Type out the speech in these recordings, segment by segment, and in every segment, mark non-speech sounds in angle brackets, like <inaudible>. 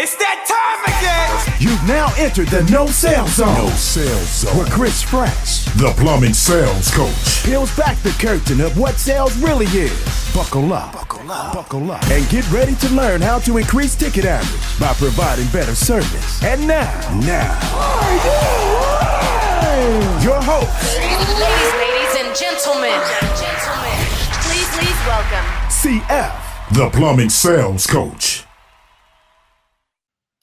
It's that time again! You've now entered the no sales zone. No sales zone. Where Chris Fresh, the plumbing sales coach, peels back the curtain of what sales really is. Buckle up, buckle up, buckle up, and get ready to learn how to increase ticket average by providing better service. And now, now, your host, ladies, ladies and gentlemen, gentlemen, please, please welcome CF, the plumbing sales coach.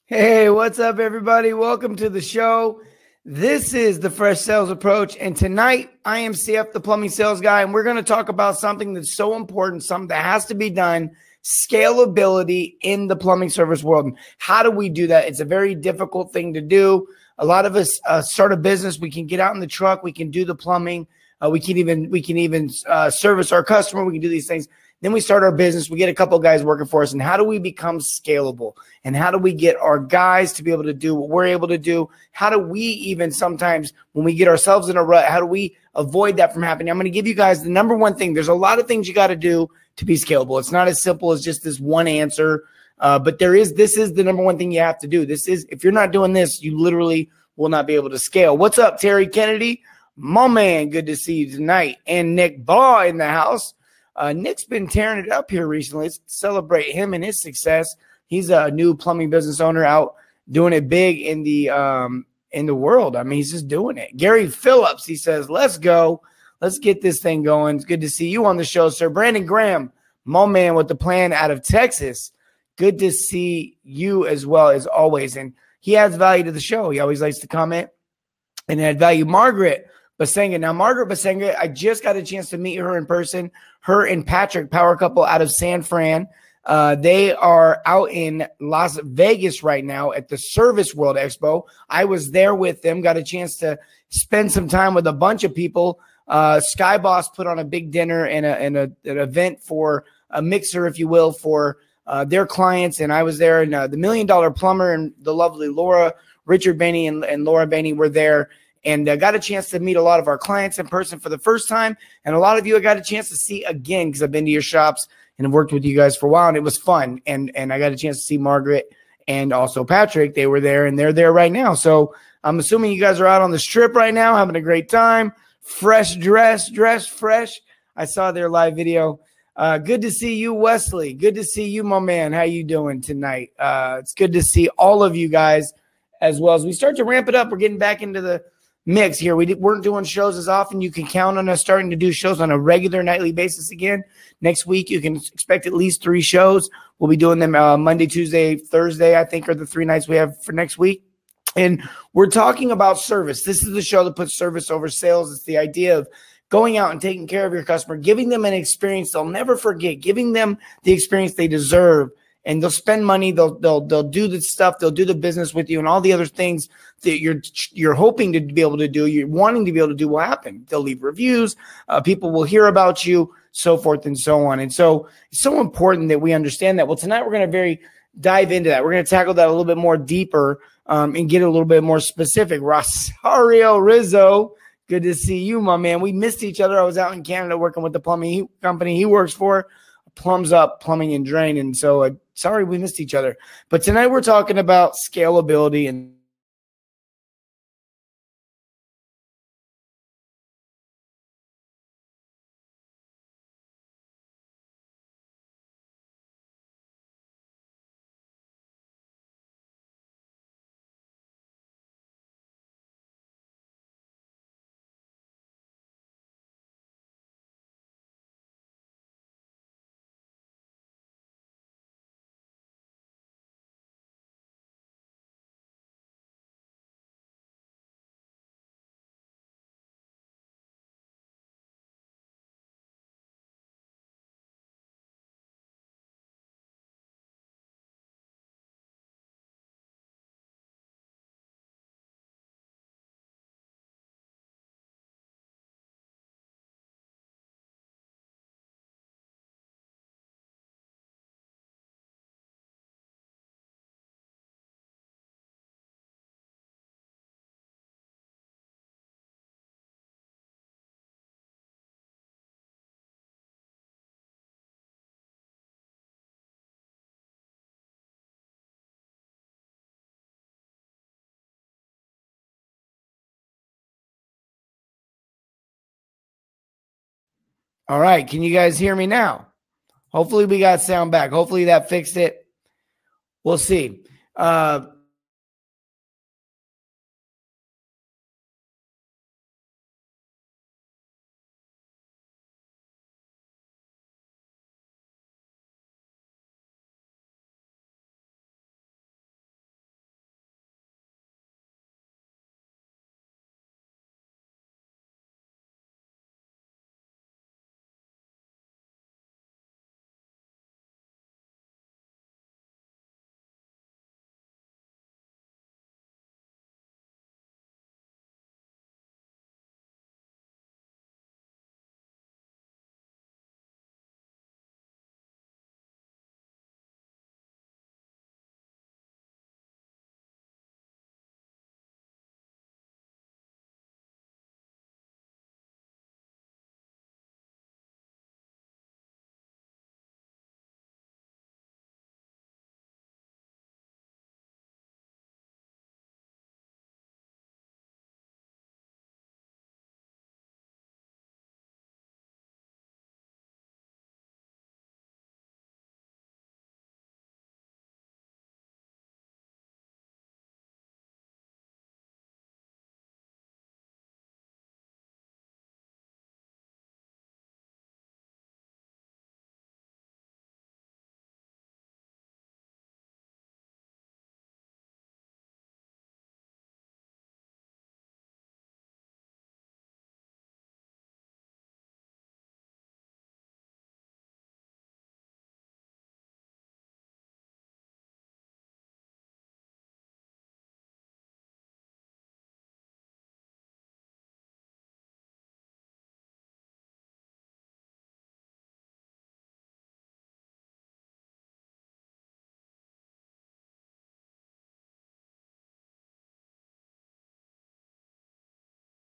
Hey, what's up, everybody? Welcome to the show. This is the Fresh Sales Approach. And tonight, I am CF, the plumbing sales guy, and we're going to talk about something that's so important, something that has to be done scalability in the plumbing service world. How do we do that? It's a very difficult thing to do. A lot of us uh, start a business. We can get out in the truck. We can do the plumbing. Uh, we can even we can even uh, service our customer. We can do these things. Then we start our business. We get a couple guys working for us. And how do we become scalable? And how do we get our guys to be able to do what we're able to do? How do we even sometimes, when we get ourselves in a rut, how do we avoid that from happening? I'm going to give you guys the number one thing. There's a lot of things you got to do to be scalable. It's not as simple as just this one answer. Uh, but there is, this is the number one thing you have to do. This is, if you're not doing this, you literally will not be able to scale. What's up, Terry Kennedy? My man, good to see you tonight. And Nick Baugh in the house. Uh, Nick's been tearing it up here recently. Let's celebrate him and his success. He's a new plumbing business owner out doing it big in the um, in the world. I mean, he's just doing it. Gary Phillips, he says, "Let's go, let's get this thing going." It's good to see you on the show, sir. Brandon Graham, my man with the plan out of Texas. Good to see you as well as always, and he adds value to the show. He always likes to comment and add value. Margaret Basenga. Now, Margaret Basenga, I just got a chance to meet her in person. Her and Patrick, power couple out of San Fran. Uh, they are out in Las Vegas right now at the Service World Expo. I was there with them, got a chance to spend some time with a bunch of people. Uh, Skyboss put on a big dinner and, a, and a, an event for a mixer, if you will, for uh, their clients. And I was there, and uh, the Million Dollar Plumber and the lovely Laura, Richard Bainey, and, and Laura Bainey were there and uh, got a chance to meet a lot of our clients in person for the first time. And a lot of you I got a chance to see again because I've been to your shops and I've worked with you guys for a while, and it was fun. And and I got a chance to see Margaret and also Patrick. They were there, and they're there right now. So I'm assuming you guys are out on the strip right now, having a great time. Fresh dress, dress fresh. I saw their live video. Uh, good to see you, Wesley. Good to see you, my man. How you doing tonight? Uh, it's good to see all of you guys as well as we start to ramp it up. We're getting back into the mix here. We weren't doing shows as often. You can count on us starting to do shows on a regular nightly basis again. Next week, you can expect at least three shows. We'll be doing them uh, Monday, Tuesday, Thursday, I think, are the three nights we have for next week. And we're talking about service. This is the show that puts service over sales. It's the idea of going out and taking care of your customer, giving them an experience they'll never forget, giving them the experience they deserve and they'll spend money. They'll they'll they'll do the stuff. They'll do the business with you, and all the other things that you're you're hoping to be able to do. You're wanting to be able to do will happen. They'll leave reviews. Uh, people will hear about you, so forth and so on. And so it's so important that we understand that. Well, tonight we're going to very dive into that. We're going to tackle that a little bit more deeper um, and get a little bit more specific. Rosario Rizzo. Good to see you, my man. We missed each other. I was out in Canada working with the plumbing company he works for. Plums Up Plumbing and Drain. And so, uh, sorry we missed each other. But tonight we're talking about scalability and All right. Can you guys hear me now? Hopefully, we got sound back. Hopefully, that fixed it. We'll see. Uh,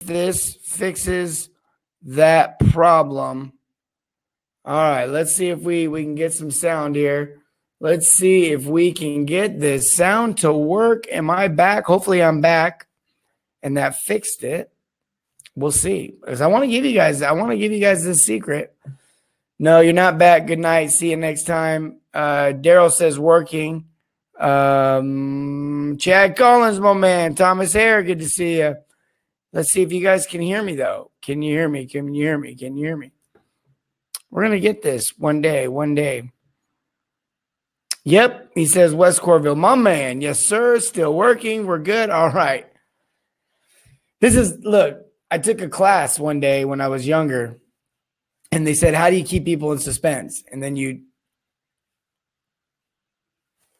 this fixes that problem. All right, let's see if we we can get some sound here. Let's see if we can get this sound to work. Am I back? Hopefully I'm back. And that fixed it. We'll see. Because I want to give you guys, I want to give you guys this secret. No, you're not back. Good night. See you next time. Uh Daryl says working. Um Chad Collins, my man. Thomas Hare, good to see you. Let's see if you guys can hear me though. Can you hear me? Can you hear me? Can you hear me? We're gonna get this one day, one day. Yep, he says Wes Corville, my man. Yes, sir. Still working. We're good. All right. This is look. I took a class one day when I was younger, and they said, "How do you keep people in suspense?" And then you,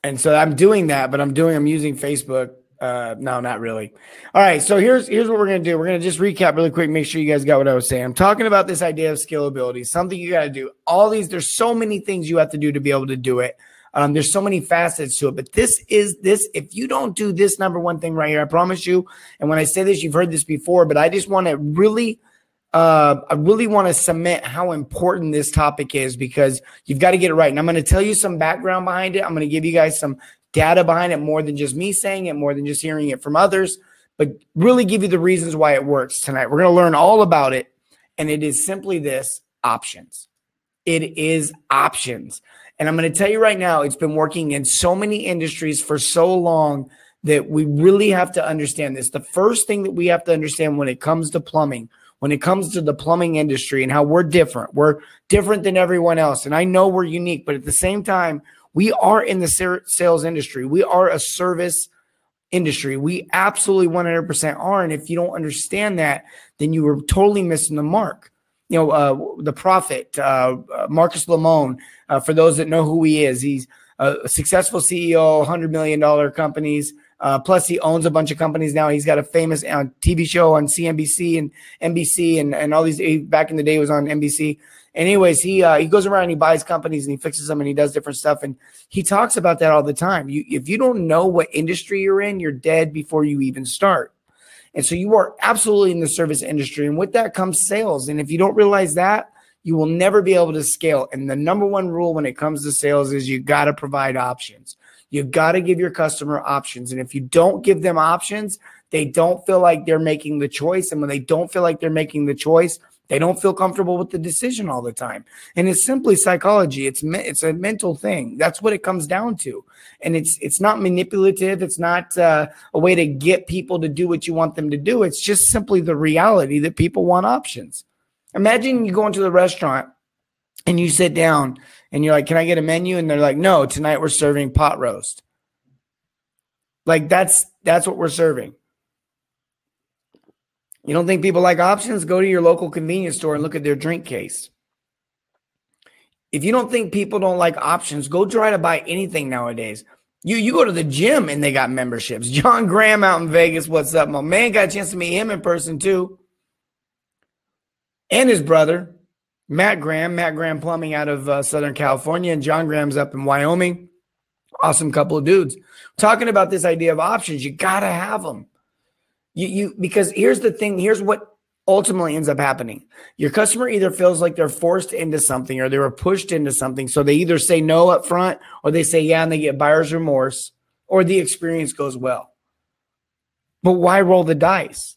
and so I'm doing that, but I'm doing. I'm using Facebook uh, no, not really. All right, so here's here's what we're gonna do. We're gonna just recap really quick. Make sure you guys got what I was saying. I'm talking about this idea of scalability, something you got to do. All these, there's so many things you have to do to be able to do it. Um, there's so many facets to it, but this is this. If you don't do this number one thing right here, I promise you. And when I say this, you've heard this before, but I just want to really uh, I really want to cement how important this topic is because you've got to get it right. And I'm going to tell you some background behind it. I'm going to give you guys some data behind it more than just me saying it, more than just hearing it from others, but really give you the reasons why it works tonight. We're going to learn all about it. And it is simply this options. It is options. And I'm going to tell you right now, it's been working in so many industries for so long that we really have to understand this. The first thing that we have to understand when it comes to plumbing, when it comes to the plumbing industry and how we're different, we're different than everyone else. And I know we're unique, but at the same time, we are in the sales industry. We are a service industry. We absolutely 100% are. And if you don't understand that, then you were totally missing the mark. You know, uh, the prophet, uh, Marcus Lemonis, uh, for those that know who he is, he's a successful CEO, $100 million companies. Uh, plus, he owns a bunch of companies now. He's got a famous uh, TV show on CNBC and NBC and, and all these. Back in the day, was on NBC. Anyways, he uh, he goes around and he buys companies and he fixes them and he does different stuff. And he talks about that all the time. You, if you don't know what industry you're in, you're dead before you even start. And so you are absolutely in the service industry. And with that comes sales. And if you don't realize that, you will never be able to scale. And the number one rule when it comes to sales is you got to provide options. You've got to give your customer options. And if you don't give them options, they don't feel like they're making the choice. And when they don't feel like they're making the choice, They don't feel comfortable with the decision all the time. And it's simply psychology. It's me- it's a mental thing. That's what it comes down to. And it's it's not manipulative. It's not uh, a way to get people to do what you want them to do. It's just simply the reality that people want options. Imagine you go into the restaurant and you sit down and you're like, "Can I get a menu?" And they're like, "No, tonight we're serving pot roast." Like that's that's what we're serving. You don't think people like options? Go to your local convenience store and look at their drink case. If you don't think people don't like options, go try to buy anything nowadays. You you go to the gym and they got memberships. <laughs> John Graham out in Vegas, what's up, my man? Got a chance to meet him in person too, and his brother, Matt Graham, Matt Graham Plumbing out of uh, Southern California, and John Graham's up in Wyoming. Awesome couple of dudes talking about this idea of options. You gotta have them. You you because here's the thing. Here's what ultimately ends up happening. Your customer either feels like they're forced into something or they were pushed into something. So they either say no up front or they say yeah and they get buyer's remorse or the experience goes well. But why roll the dice?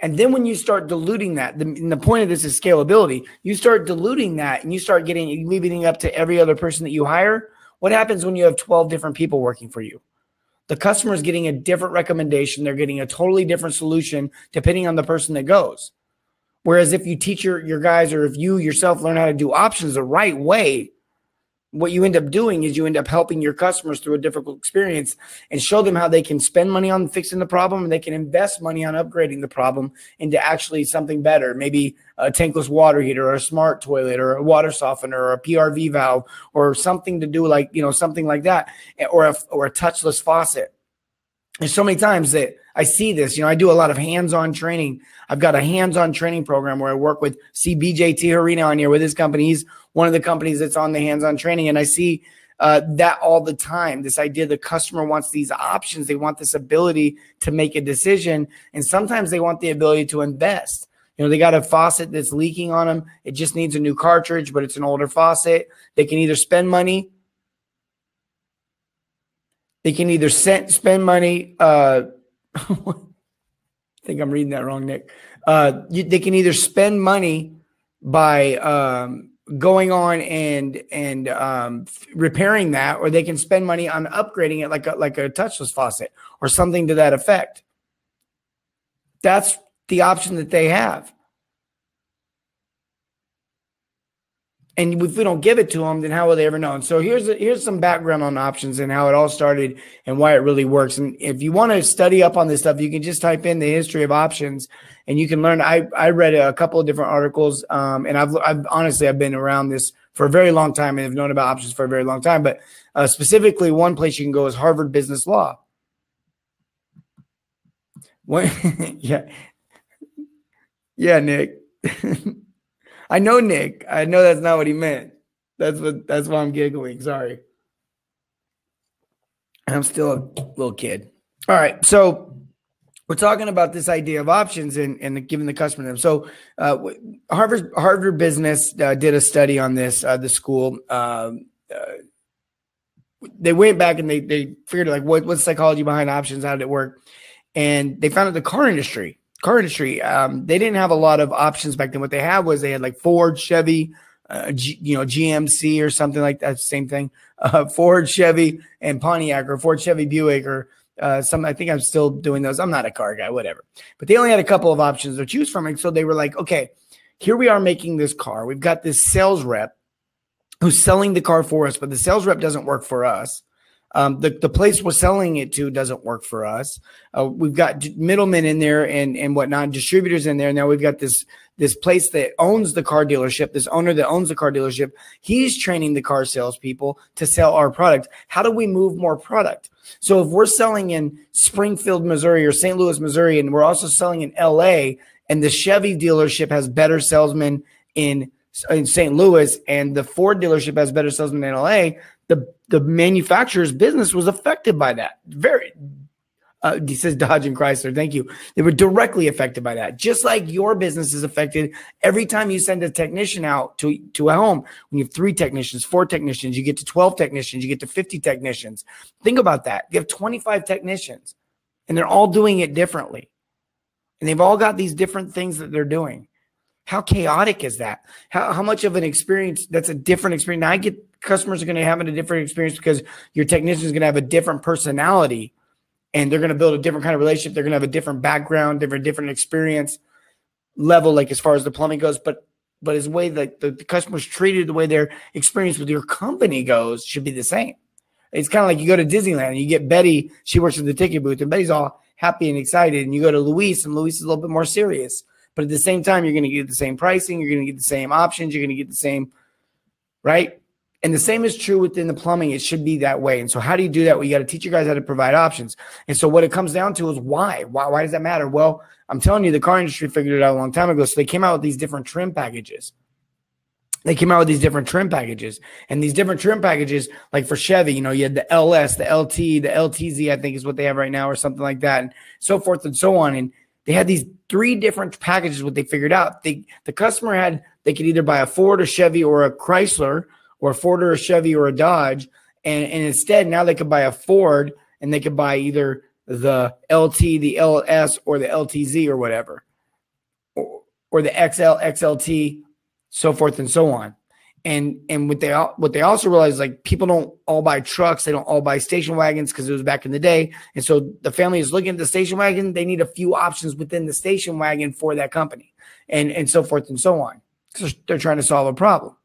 And then when you start diluting that, the, the point of this is scalability. You start diluting that and you start getting leaving it up to every other person that you hire. What happens when you have 12 different people working for you? The customer is getting a different recommendation. They're getting a totally different solution depending on the person that goes. Whereas if you teach your, your guys or if you yourself learn how to do options the right way, what you end up doing is you end up helping your customers through a difficult experience and show them how they can spend money on fixing the problem and they can invest money on upgrading the problem into actually something better maybe a tankless water heater or a smart toilet or a water softener or a prv valve or something to do like you know something like that or a, or a touchless faucet there's so many times that I see this. You know, I do a lot of hands-on training. I've got a hands-on training program where I work with CBJ Tijerina on here with his company. He's one of the companies that's on the hands-on training, and I see uh, that all the time. This idea the customer wants these options, they want this ability to make a decision, and sometimes they want the ability to invest. You know, they got a faucet that's leaking on them. It just needs a new cartridge, but it's an older faucet. They can either spend money they can either spend money. Uh, <laughs> I think I'm reading that wrong, Nick. Uh, you, they can either spend money by um, going on and and um, repairing that, or they can spend money on upgrading it, like a, like a touchless faucet or something to that effect. That's the option that they have. And if we don't give it to them, then how will they ever know? And so here's here's some background on options and how it all started and why it really works. And if you want to study up on this stuff, you can just type in the history of options, and you can learn. I I read a couple of different articles, um, and I've I've honestly I've been around this for a very long time and have known about options for a very long time. But uh, specifically, one place you can go is Harvard Business Law. When, <laughs> yeah, yeah, Nick. <laughs> I know Nick. I know that's not what he meant. That's what that's why I'm giggling. Sorry. I'm still a little kid. All right. So we're talking about this idea of options and, and giving the customer them. So uh, Harvard Harvard Business uh, did a study on this. Uh, the school um, uh, they went back and they they figured like what what's psychology behind options? How did it work? And they found that the car industry car industry. Um, they didn't have a lot of options back then. What they had was they had like Ford, Chevy, uh, G, you know, GMC or something like that. Same thing. Uh, Ford, Chevy, and Pontiac or Ford, Chevy, Buick or uh, some. I think I'm still doing those. I'm not a car guy, whatever. But they only had a couple of options to choose from, and so they were like, okay, here we are making this car. We've got this sales rep who's selling the car for us, but the sales rep doesn't work for us. Um, the, the place we're selling it to doesn't work for us. Uh, we've got middlemen in there and, and whatnot, distributors in there. Now we've got this, this place that owns the car dealership, this owner that owns the car dealership. He's training the car salespeople to sell our product. How do we move more product? So if we're selling in Springfield, Missouri or St. Louis, Missouri, and we're also selling in LA and the Chevy dealership has better salesmen in in St. Louis and the Ford dealership has better salesmen in LA, the the manufacturer's business was affected by that. Very uh, he says Dodge and Chrysler. Thank you. They were directly affected by that. Just like your business is affected every time you send a technician out to, to a home. When you have three technicians, four technicians, you get to 12 technicians, you get to 50 technicians. Think about that. You have 25 technicians and they're all doing it differently. And they've all got these different things that they're doing. How chaotic is that? How, how much of an experience that's a different experience? Now I get customers are going to have a different experience because your technician is going to have a different personality and they're going to build a different kind of relationship. They're going to have a different background, different, different experience level, like as far as the plumbing goes. But, but as way that the, the customer's treated, the way their experience with your company goes should be the same. It's kind of like you go to Disneyland and you get Betty, she works at the ticket booth, and Betty's all happy and excited. And you go to Luis, and Luis is a little bit more serious. But at the same time, you're going to get the same pricing, you're going to get the same options, you're going to get the same, right? And the same is true within the plumbing. It should be that way. And so, how do you do that? Well, you got to teach you guys how to provide options. And so, what it comes down to is why? Why, why does that matter? Well, I'm telling you, the car industry figured it out a long time ago. So, they came out with these different trim packages they came out with these different trim packages and these different trim packages like for chevy you know you had the ls the lt the ltz i think is what they have right now or something like that and so forth and so on and they had these three different packages what they figured out. They the customer had they could either buy a ford a chevy or a chrysler or a ford or a chevy or a dodge. And, and instead now they could buy a ford and they could buy either the lt the ls or the ltz or whatever. Or, or the xl xlt so forth and so on. And and what they what they also realize is like people don't all buy trucks, they don't all buy station wagons because it was back in the day. And so the family is looking at the station wagon, they need a few options within the station wagon for that company, and and so forth and so on. So they're trying to solve a problem.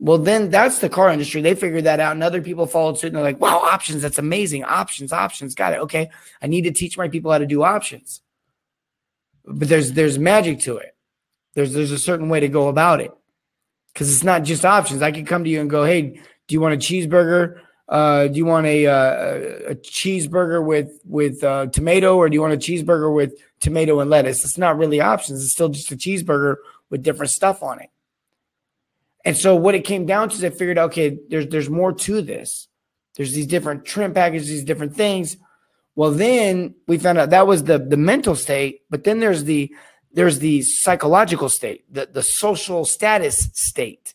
Well, then that's the car industry. They figured that out, and other people followed suit. And they're like, "Wow, options! That's amazing! Options, options, got it. Okay, I need to teach my people how to do options." But there's there's magic to it. There's there's a certain way to go about it because it's not just options. I could come to you and go, "Hey, do you want a cheeseburger? Uh, do you want a, uh, a cheeseburger with with uh, tomato, or do you want a cheeseburger with tomato and lettuce?" It's not really options. It's still just a cheeseburger with different stuff on it. And so what it came down to is I figured, okay, there's there's more to this. There's these different trim packages, these different things. Well, then we found out that was the the mental state, but then there's the there's the psychological state, the, the social status state.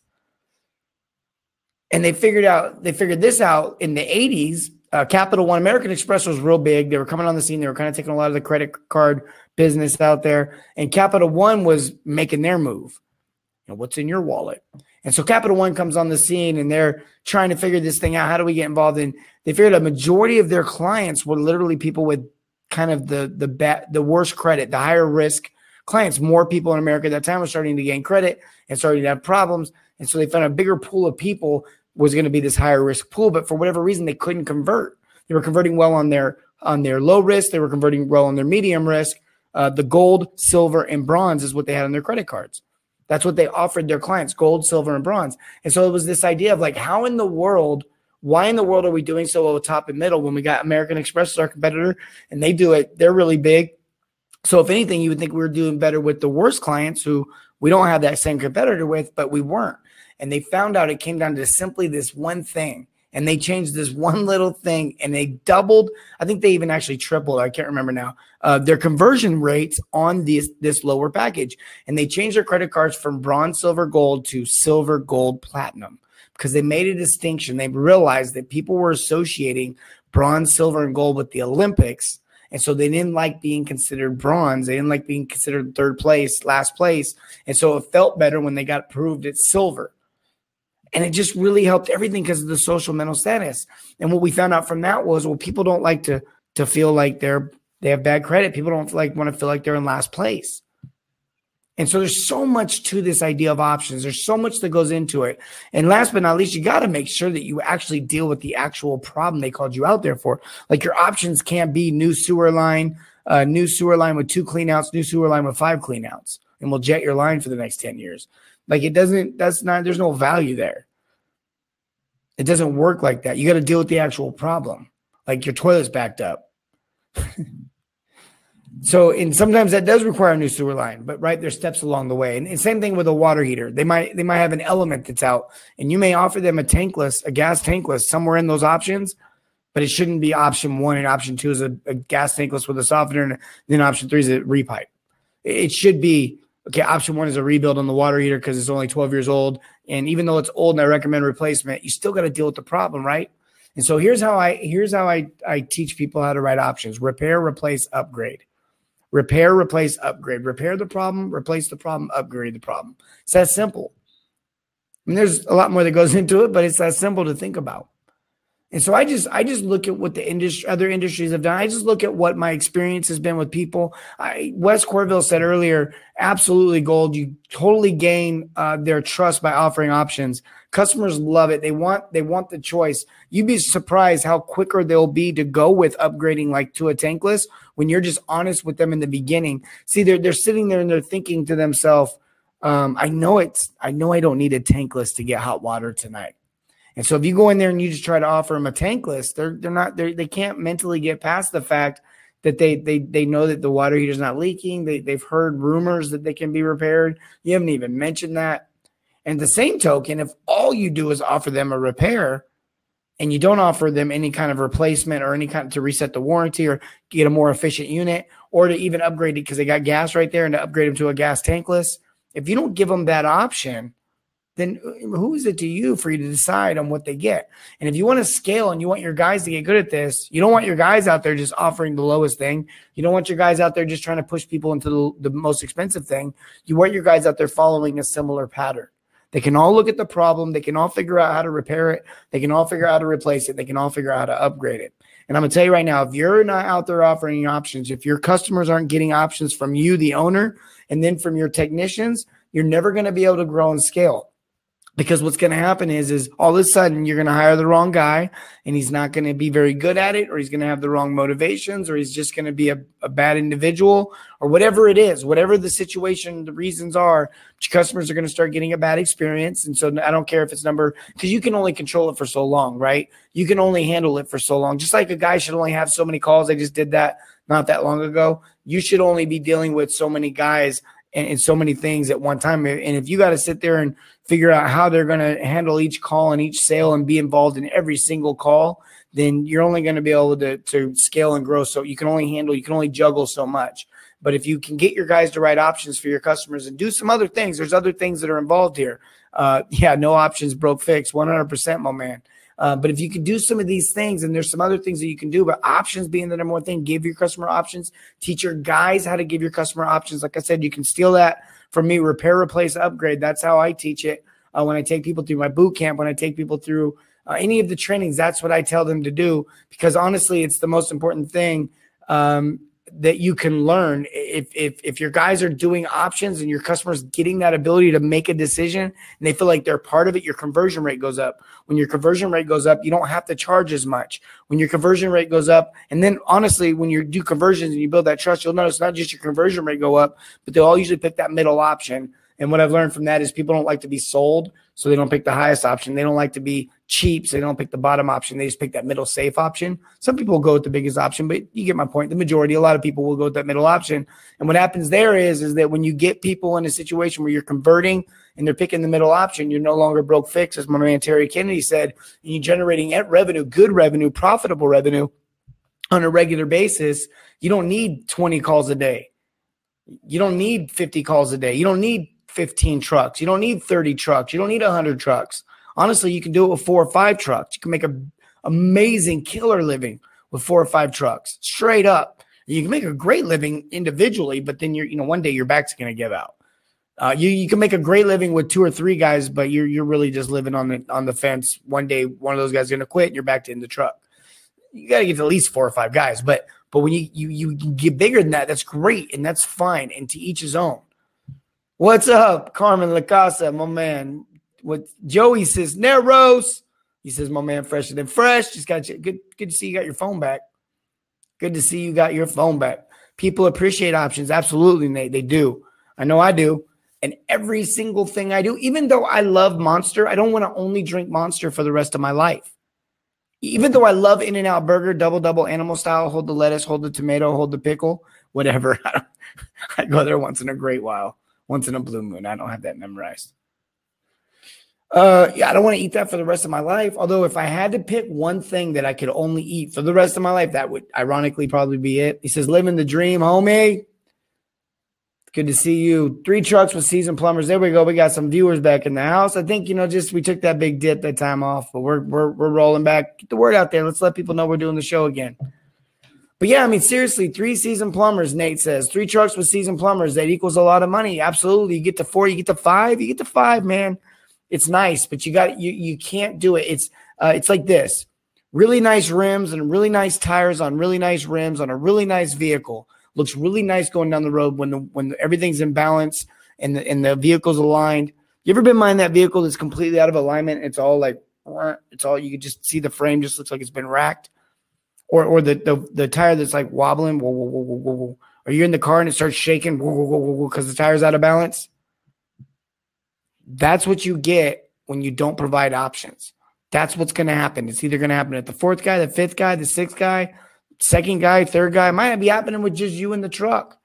And they figured out, they figured this out in the 80s. Uh, Capital One, American Express was real big. They were coming on the scene. They were kind of taking a lot of the credit card business out there. And Capital One was making their move. You know, what's in your wallet? And so Capital One comes on the scene and they're trying to figure this thing out. How do we get involved And They figured a majority of their clients were literally people with kind of the the bad, the worst credit, the higher risk clients. More people in America at that time were starting to gain credit and starting to have problems. And so they found a bigger pool of people was going to be this higher risk pool. But for whatever reason, they couldn't convert. They were converting well on their on their low risk. They were converting well on their medium risk. Uh, the gold, silver, and bronze is what they had on their credit cards. That's what they offered their clients: gold, silver, and bronze. And so it was this idea of like, how in the world? Why in the world are we doing so well top and middle when we got American Express as our competitor and they do it? They're really big so if anything, you would think we were doing better with the worst clients who we don't have that same competitor with, but we weren't. And they found out it came down to simply this one thing. And they changed this <laughs> one little thing and they doubled. I think they even actually tripled. I can't remember now. Uh, their conversion rates on this this lower package, and they changed their credit cards from bronze, silver, gold to silver, gold, platinum because they made a distinction. They realized that people were associating bronze, silver, and gold with the Olympics and so they didn't like being considered bronze. They didn't like being considered third place, last place. And so it felt better when they got approved at silver. And it just really helped everything because of the social mental status. And what we found out from that was, well, people don't like to to feel like they're they have bad credit. People don't like want to feel like they're in last place. And so there's so much to this idea of options. There's so much that goes into it. And last but not least, you got to make sure that you actually deal with the actual problem they called you out there for. Like your options can't be new sewer line, uh, new sewer line with two cleanouts, new sewer line with five cleanouts, and we'll jet your line for the next 10 years. Like it doesn't, that's not, there's no value there. It doesn't work like that. You got to deal with the actual problem. Like your toilet's backed up. <laughs> So, and sometimes that does require a new sewer line, but right, there's steps along the way. And, and, same thing with a water heater. They might they might have an element that's out, and you may offer them a tankless, a gas tankless somewhere in those options, but it shouldn't be option one and option two is a, a gas tankless with a softener, and then option three is a repipe. It should be okay. Option one is a rebuild on the water heater because it's only 12 years old, and even though it's old and I recommend replacement, you still got to deal with the problem, right? And so here's how I here's how I I teach people how to write options: repair, replace, upgrade repair, replace, upgrade. Repair the problem, replace the problem, upgrade the problem. It's that simple. I mean, there's a lot more that goes <laughs> into it, but it's that simple to think about. And so I just I just look at what the industry other industries have done. I just look at what my experience has been with people. I, Wes Corville said earlier, absolutely gold. You totally gain uh, their trust by offering options. Customers love it. They want they want the choice. You'd be surprised how quicker they'll be to go with upgrading like to a tankless when you're just honest with them in the beginning. See, they're they're sitting there and they're thinking to themselves, um, I know it's I know I don't need a tankless to get hot water tonight. And so if you go in there and you just try to offer them a tankless, they're they're not they they can't mentally get past the fact that they they they know that the water heater is not leaking. They they've heard rumors that they can be repaired. You haven't even mentioned that. And the same token, if all you do is offer them a repair and you don't offer them any kind of replacement or any kind to reset the warranty or get a more efficient unit or to even upgrade it because they got gas right there and to upgrade them to a gas tankless, if you don't give them that option, then uh, who is it to you for you to decide on what they get? And if you want to scale and you want your guys to get good at this, you don't want your guys out there just offering the lowest thing. You don't want your guys out there just trying to push people into the, the most expensive thing. You want your guys out there following a similar pattern. They can all look at the problem. They can all figure out how to repair it. They can all figure out how to replace it. They can all figure out how to upgrade it. And I'm going to tell you right now, if you're not out there offering options, if your customers aren't getting options from you, the owner, and then from your technicians, you're never going to be able to grow and scale because what's going to happen is is all of a sudden you're going to hire the wrong guy and he's not going to be very good at it or he's going to have the wrong motivations or he's just going to be a, a bad individual or whatever it is whatever the situation the reasons are customers are going to start getting a bad experience. And so i don't care if it's number because you can only control it for so long right? You can only handle it for so long. Just like a guy should only have so many calls. I just did that not that long ago. You should only be dealing with so many guys and, and so many things at one time. And if you got to sit there and figure out how they're going to handle each call and each sale and be involved in every single call, then you're only going to be able to, to scale and grow. So you can only handle, you can only juggle so much. But if you can get your guys the right options for your customers and do some other things, there's other things that are involved here. Uh, yeah, no options broke fix, 100%, my man. Uh, but if you can do some of these things, and there's some other things that you can do, but options being the number one thing, give your customer options, teach your guys how to give your customer options. Like I said, you can steal that from me, repair, replace, upgrade. That's how I teach it. Uh, when I take people through my boot camp, when I take people through uh, any of the trainings, that's what I tell them to do because honestly, it's the most important thing. Um, that you can learn. If, if if your guys are doing options and your customers getting that ability to make a decision and they feel like they're part of it your conversion rate goes up. When your conversion rate goes up you don't have to charge as much. When your conversion rate goes up and then honestly when you do conversions and you build that trust you'll notice not just your conversion rate go up but they'll all usually pick that middle option. And what I've learned from that is people don't like to be sold, so they don't pick the highest option. They don't like to be cheap, so they don't pick the bottom option. They just pick that middle safe option. Some people go with the biggest option, but you get my point. The majority, a lot of people will go with that middle option. And what happens there is, is that when you get people in a situation where you're converting and they're picking the middle option, you're no longer broke fix, as my man Terry Kennedy said, and you're generating revenue, good revenue, profitable revenue on a regular basis. You don't need 20 calls a day. You don't need 50 calls a day. You don't need 15 trucks. You don't need 30 trucks. You don't need 100 trucks. Honestly, you can do it with four or five trucks. You can make an amazing killer living with four or five trucks, straight up. You can make a great living individually, but then you're, you know, one day your back's going to give out. Uh, you you can make a great living with two or three guys, but you're you're really just living on the on the fence. One day, one of those guys is going to quit, and you're back to in the truck. You got to get at least four or five guys, but but when you you you get bigger than that, that's great and that's fine. And to each his own. What's up, Carmen Lacasa, my man? What Joey says, Neros. He says, my man, fresher than fresh. Just got you. Good, good to see you got your phone back. Good to see you got your phone back. People appreciate options. Absolutely, they, they do. I know I do. And every single thing I do, even though I love Monster, I don't want to only drink Monster for the rest of my life. Even though I love In-N-Out Burger, double double animal style, hold the lettuce, hold the tomato, hold the pickle, whatever. <laughs> I go there once in a great while once in a blue moon. I don't have that memorized. Uh, yeah, I don't want to eat that for the rest of my life. Although, if I had to pick one thing that I could only eat for the rest of my life, that would ironically probably be it. He says, "Living the dream, homie." Good to see you. Three trucks with seasoned plumbers. There we go. We got some viewers back in the house. I think you know, just we took that big dip that time off, but we're we're we're rolling back. Get the word out there. Let's let people know we're doing the show again. But yeah, I mean, seriously, three season plumbers, Nate says, three trucks with season plumbers, that equals a lot of money. Absolutely. You get to four, you get to five, you get to five, man. It's nice, but you got you you can't do it. It's uh, it's like this. Really nice rims and really nice tires on really nice rims on a really nice vehicle. Looks really nice going down the road when the when everything's in balance and the and the vehicle's aligned. You ever been behind that vehicle that's completely out of alignment? It's all like it's all you can just see the frame just looks like it's been racked or or the the, the tire that's like wobbling, whoa, whoa, whoa, whoa, whoa. or you're in the car and it starts shaking because the tire's out of balance. That's what you get when you don't provide options. That's what's going to happen. It's either going to happen at the fourth guy, the fifth guy, the sixth guy, second guy, third guy. It might not be happening with just you in the truck,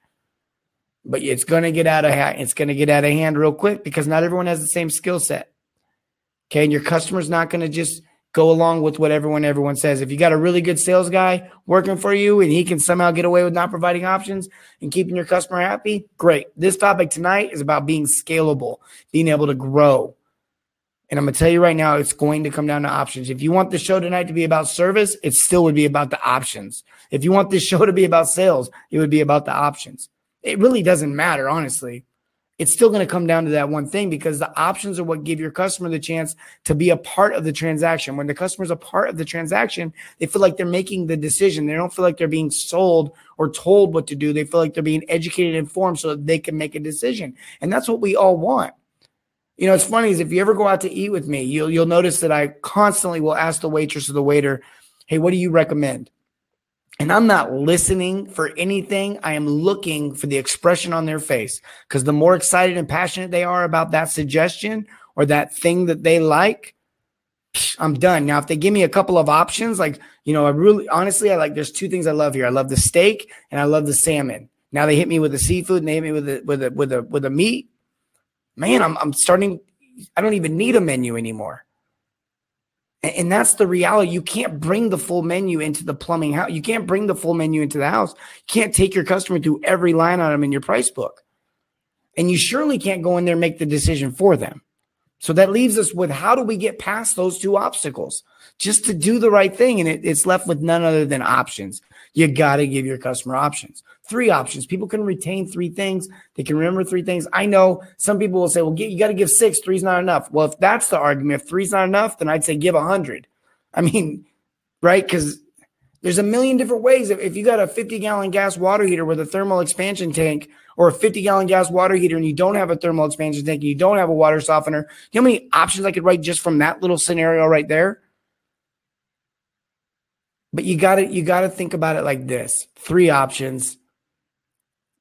but it's going to get out of hand. It's going to get out of hand real quick because not everyone has the same skill set. Okay, and your customer's not going to just go along with what everyone everyone says. If you got a really good sales guy working for you and he can somehow get away with not providing options and keeping your customer happy, great. This topic tonight is about being scalable, being able to grow. And I'm going to tell you right now, it's going to come down to options. If you want the show tonight to be about service, it still would be about the options. If you want this <laughs> show to be about sales, it would be about the options. It really doesn't matter, honestly it's still going to come down to that one thing because the options are what give your customer the chance to be a part of the transaction. When the customer's a part of the transaction, they feel like they're making the decision. They don't feel like they're being sold or told what to do. They feel like they're being educated and informed so that they can make a decision. And that's what we all want. You know, it's funny is if you ever go out to eat with me, you'll you'll notice that I constantly will ask the waitress or the waiter, "Hey, what do you recommend?" And I'm not listening for anything. I am looking for the expression on their face because the more excited and passionate they are about that suggestion or that thing that they like, I'm done. Now, if they give me a couple of options, like, you know, I really, honestly, I like, there's two things I love here. I love the steak and I love the salmon. Now they hit me with the seafood and they hit me with a, with a, with a, with a meat. Man, I'm, I'm starting, I don't even need a menu anymore. And that's the reality. You can't bring the full menu into the plumbing house. You can't bring the full menu into the house. You can't take your customer through every line item in your price book. And you surely can't go in there and make the decision for them. So that leaves us with how do we get past those two obstacles just to do the right thing? And it, it's left with none other than options. You got to give your customer options. Three options. People can retain three things. They can remember three things. I know some people will say, well, you got to give six. Three's not enough. Well, if that's the argument, if three's not enough, then I'd say give a hundred. I mean, right? Because there's a million different ways. If, if you got a 50 gallon gas water heater with a thermal expansion tank or a 50 gallon gas water heater and you don't have a thermal expansion tank and you don't have a water softener, you know how many options I could write just from that little scenario right there? But you got to you got to think about it like this: three options.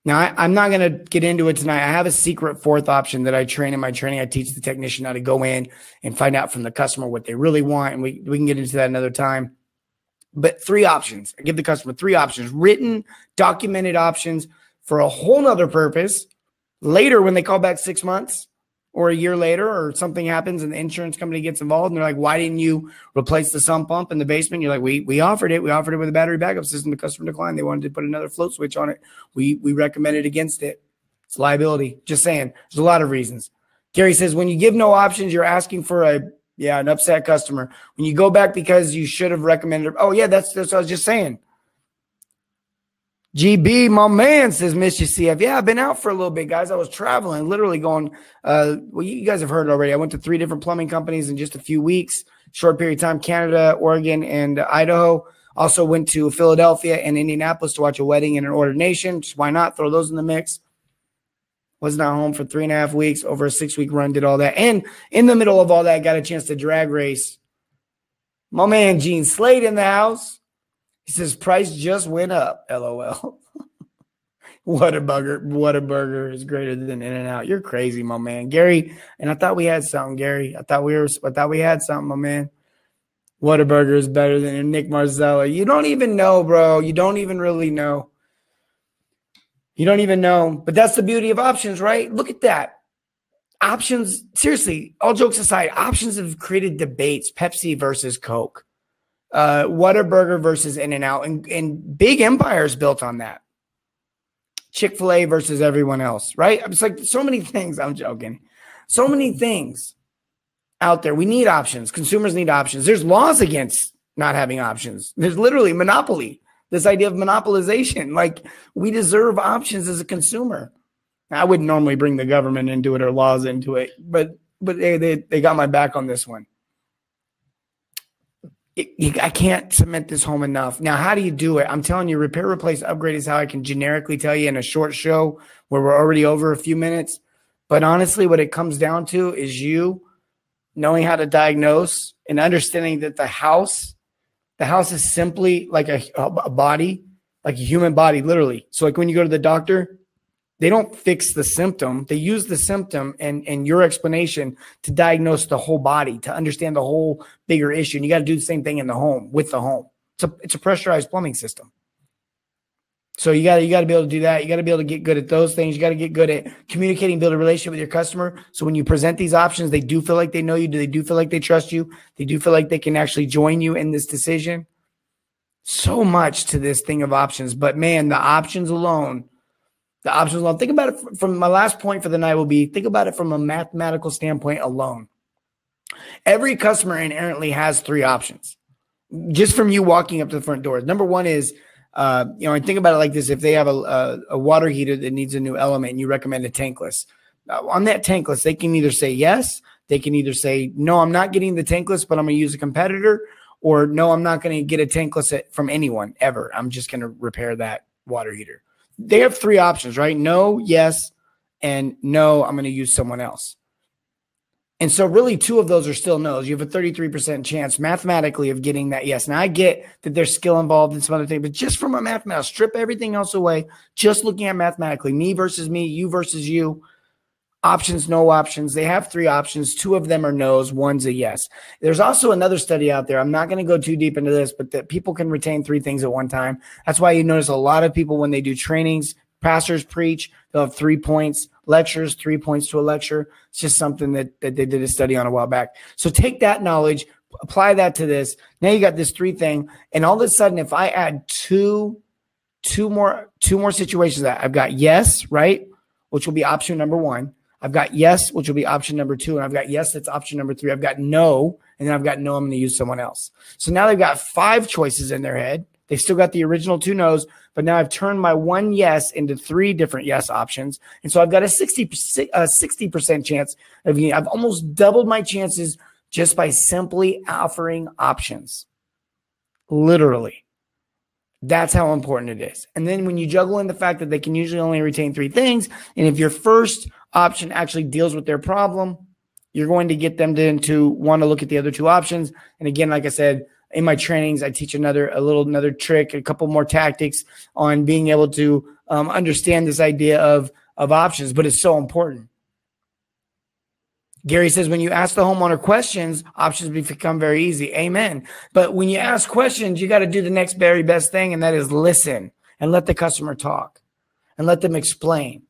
Now, I, am not going to get into it tonight. I have a secret fourth option that I train in my training. I teach the technician how to go in and find out from the customer what they really want, and we we can get into that another time. But three options. I give the customer three options: written, documented options for a whole nother purpose. Later, when they call back six months, or a year later or something happens and the insurance company gets involved and they're like, why didn't you replace the sump pump in the basement? You're like, we we offered it. We offered it with a battery backup system. The customer declined. They wanted to put another float switch on it. We we recommended against it. It's liability. Just saying. There's a lot of reasons. Gary says when you give no options, you're asking for a yeah, an upset customer. When you go back because you should have recommended, oh yeah, that's that's what I was just saying. GB, my man, says Mr. CF. Yeah, I've been out for a little bit, guys. I was traveling, literally going. Uh, well, you guys have heard already. I went to three different plumbing companies in just a few weeks, short period of time. Canada, Oregon, and Idaho. Also went to Philadelphia and Indianapolis to watch a wedding and an ordination. Just why not throw those in the mix? Was not home for three and a half weeks, over a six week run, did all that. And in the middle of all that, got a chance to drag race. My man Gene Slade in the house. He says price just went up. <laughs> LOL. Whataburger! What a burger is greater than In-N-Out. You're crazy, my man, Gary. And I thought we had something, Gary. I thought we were. I thought we had something, my man. Whataburger is better than Nick Marzella. You don't even know, bro. You don't even really know. You don't even know. But that's the beauty of options, right? Look at that. Options, seriously, all jokes aside, options have created debates Pepsi versus Coke uh, Whataburger versus In-N-Out, and, and big empires built on that. Chick fil A versus everyone else, right? It's like so many things. I'm joking. So many things out there. We need options. Consumers need options. There's laws against not having options. There's literally monopoly. This idea of monopolization, like we deserve options as a consumer. I wouldn't normally bring the government into it or laws into it, but but they they, they got my back on this one. It, you, I can't cement this home enough. Now, how do you do it? I'm telling you, repair, replace, upgrade is how I can generically tell you in a short show where we're already over a few minutes. But honestly, what it comes down to is you knowing how to diagnose and understanding that the house, the house is simply like a, a body, like a human body, literally. So, like when you go to the doctor, they don't fix the symptom. They use the symptom and, and your explanation to diagnose the whole body, to understand the whole bigger issue. And you got to do the same thing in the home with the home. It's a, it's a pressurized plumbing system. So you got you got to be able to do that. You got to be able to get good at those things. You got to get good at communicating, build a relationship with your customer. So when you present these options, they do feel like they know you. Do they do feel like they trust you? They do feel like they can actually join you in this decision. So much to this thing of options, but man, the options alone the options alone. Think about it from my last point for the night will be think about it from a mathematical standpoint alone. Every customer inherently has three options just from you walking up to the front door. Number one is, uh, you know, and think about it like this: if they have a, a, a water heater that needs a new element, and you recommend a tankless, uh, on that tankless, they can either say yes, they can either say no, I'm not getting the tankless, but I'm going to use a competitor, or no, I'm not going to get a tankless from anyone ever. I'm just going to repair that water heater they have three options, right? No, yes, and no, I'm going to use someone else. And so, really, two of those are still no's. You have a 33% chance mathematically of getting that yes. Now, I get that there's skill involved in some other things, but just from a mathematical, strip everything else away, just looking at mathematically, me versus me, you versus you, options, no options. They have three options. Two of them are no's, one's a yes. There's also another study out there. I'm not going to go too deep into this, but that people can retain three things at one time. That's why you notice a lot of people when they do trainings, pastors preach, they'll have three points, lectures, three points to a lecture. It's just something that, that they did a study on a while back. So take that knowledge, apply that to this. Now you got this three thing. And all of a sudden, if I add two, two more, two more situations that I've got yes, right? Which will be option number one. I've got yes, which will be option number two. And I've got yes, that's option number three. I've got no, and then I've got no, I'm going to use someone else. So now they've got five choices in their head. They've still got the original two no's, but now I've turned my one yes into three different yes options. And so I've got a 60, uh, a 60% chance of I've almost doubled my chances just by simply offering options. Literally. That's how important it is. And then when you juggle in the fact that they can usually only retain three things, and if your first option actually deals with their problem, you're going to get them to, to want to look at the other two options. And again, like I said, in my trainings, I teach another, a little, another trick, a couple more tactics on being able to um, understand this idea of, of options, but it's so important. Gary says, when you ask the homeowner questions, options become very easy. Amen. But when you ask questions, you got to do the next very best thing, and that is listen and let the customer talk and let them explain.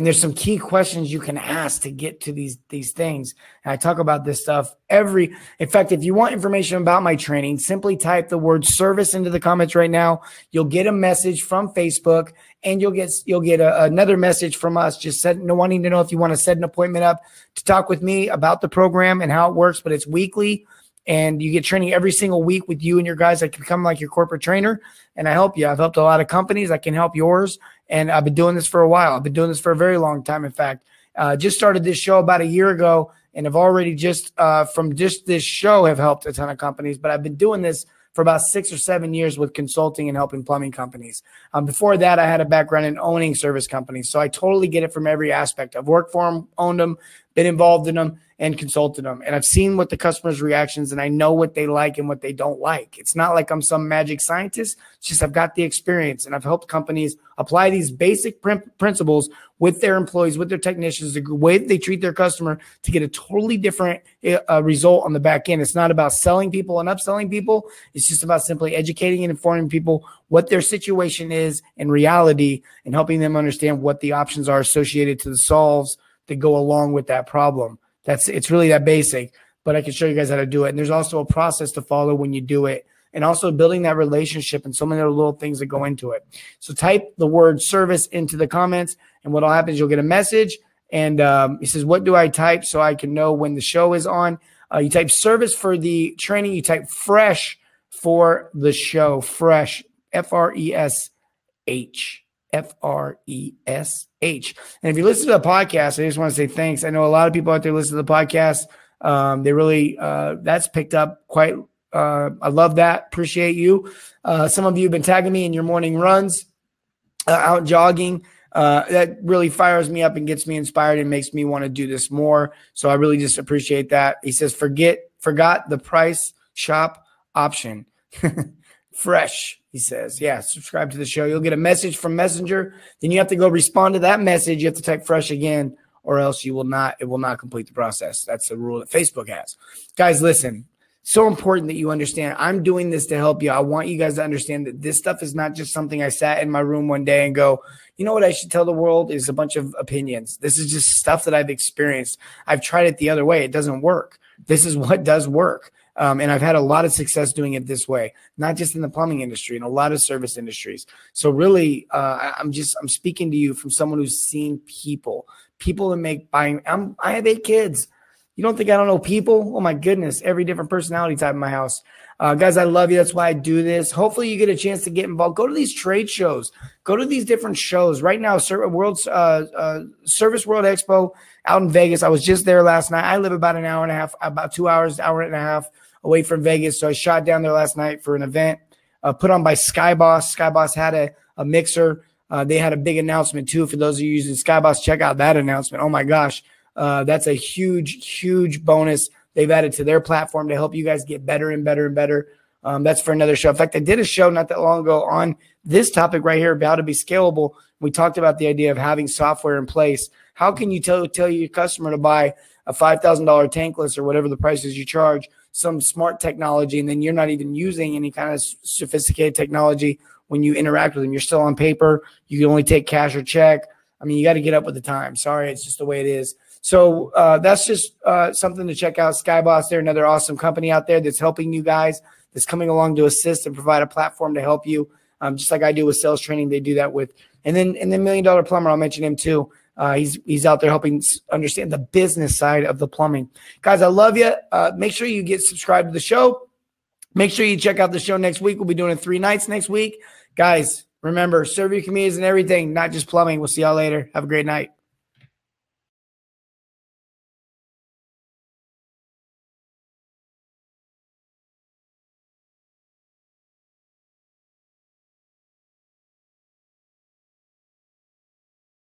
And there's some key questions you can ask to get to these these things. And I talk about this stuff every. In fact, if you want information about my training, simply type the word service into the comments right now. You'll get a message from Facebook, and you'll get you'll get a, another message from us. Just set, wanting to know if you want to set an appointment up to talk with me about the program and how it works. But it's weekly and you get training every single week with you and your guys. I can become like your corporate trainer and I help you. I've helped a lot of companies. I can help yours. And I've been doing this for a while. I've been doing this for a very long time. In fact, uh, just started this show about a year ago and have already just uh, from just this show have helped a ton of companies. But I've been doing this for about six or seven years with consulting and helping plumbing companies. Um, before that, I had a background in owning service companies. So I totally get it from every aspect. I've worked for them, owned them, been involved in them and consulted them. And I've seen what the customers' reactions and I know what they like and what they don't like. It's not like I'm some magic scientist. It's just I've got the experience and I've helped companies apply these basic principles with their employees, with their technicians, the way they treat their customer to get a totally different uh, result on the back end. It's not about selling people and upselling people. It's just about simply educating and informing people what their situation is in reality and helping them understand what the options are associated to the solves that go along with that problem. That's it's really that basic, but I can show you guys how to do it. And there's also a process to follow when you do it, and also building that relationship and so many other little things that go into it. So type the word service into the comments, and what'll happen is you'll get a message, and um, he says, "What do I type so I can know when the show is on?" Uh, you type service for the training. You type fresh for the show. Fresh F R E S H. F R E S H. And if you listen to the podcast, I just want to say thanks. I know a lot of people out there listen to the podcast. Um, they really, uh, that's picked up quite. Uh, I love that. Appreciate you. Uh, some of you have been tagging me in your morning runs, uh, out jogging. Uh, that really fires me up and gets me inspired and makes me want to do this more. So I really just appreciate that. He says, forget, forgot the price shop option. <laughs> Fresh, he says. Yeah, subscribe to the show. You'll get a message from Messenger. Then you have to go respond to that message. You have to type fresh again, or else you will not, it will not complete the process. That's the rule that Facebook has. Guys, listen, so important that you understand. I'm doing this to help you. I want you guys to understand that this stuff is not just something I sat in my room one day and go, you know what I should tell the world is a bunch of opinions. This is just stuff that I've experienced. I've tried it the other way. It doesn't work. This is what does work. Um, and I've had a lot of success doing it this way, not just in the plumbing industry, in a lot of service industries. So really, uh, I'm just I'm speaking to you from someone who's seen people, people that make buying. I'm, I have eight kids. You don't think I don't know people? Oh my goodness, every different personality type in my house. Uh, guys, I love you. That's why I do this. Hopefully, you get a chance to get involved. Go to these trade shows. Go to these different shows. Right now, World uh, uh, Service World Expo out in Vegas. I was just there last night. I live about an hour and a half, about two hours, hour and a half away from Vegas. So I shot down there last night for an event uh, put on by Skyboss. Skyboss had a, a mixer. Uh, they had a big announcement too. For those of you using Skyboss, check out that announcement. Oh my gosh, uh, that's a huge, huge bonus they've added to their platform to help you guys get better and better and better. Um, that's for another show. In fact, I did a show not that long ago on this topic right here about to be scalable. We talked about the idea of having software in place. How can you tell tell your customer to buy a five thousand dollar tankless or whatever the prices you charge, some smart technology, and then you're not even using any kind of sophisticated technology when you interact with them. You're still on paper. You can only take cash or check. I mean, you got to get up with the time. Sorry, it's just the way it is. So uh, that's just uh, something to check out. Skyboss, they're another awesome company out there that's helping you guys, that's coming along to assist and provide a platform to help you. Um, just like I do with sales training, they do that with. And then, and then Million Dollar Plumber, I'll mention him too. Uh, he's he's out there helping understand the business side of the plumbing. Guys, I love you. Uh, make sure you get subscribed to the show. Make sure you check out the show next week. We'll be doing it three nights next week. Guys, remember, serve your communities and everything, not just plumbing. We'll see y'all later. Have a great night.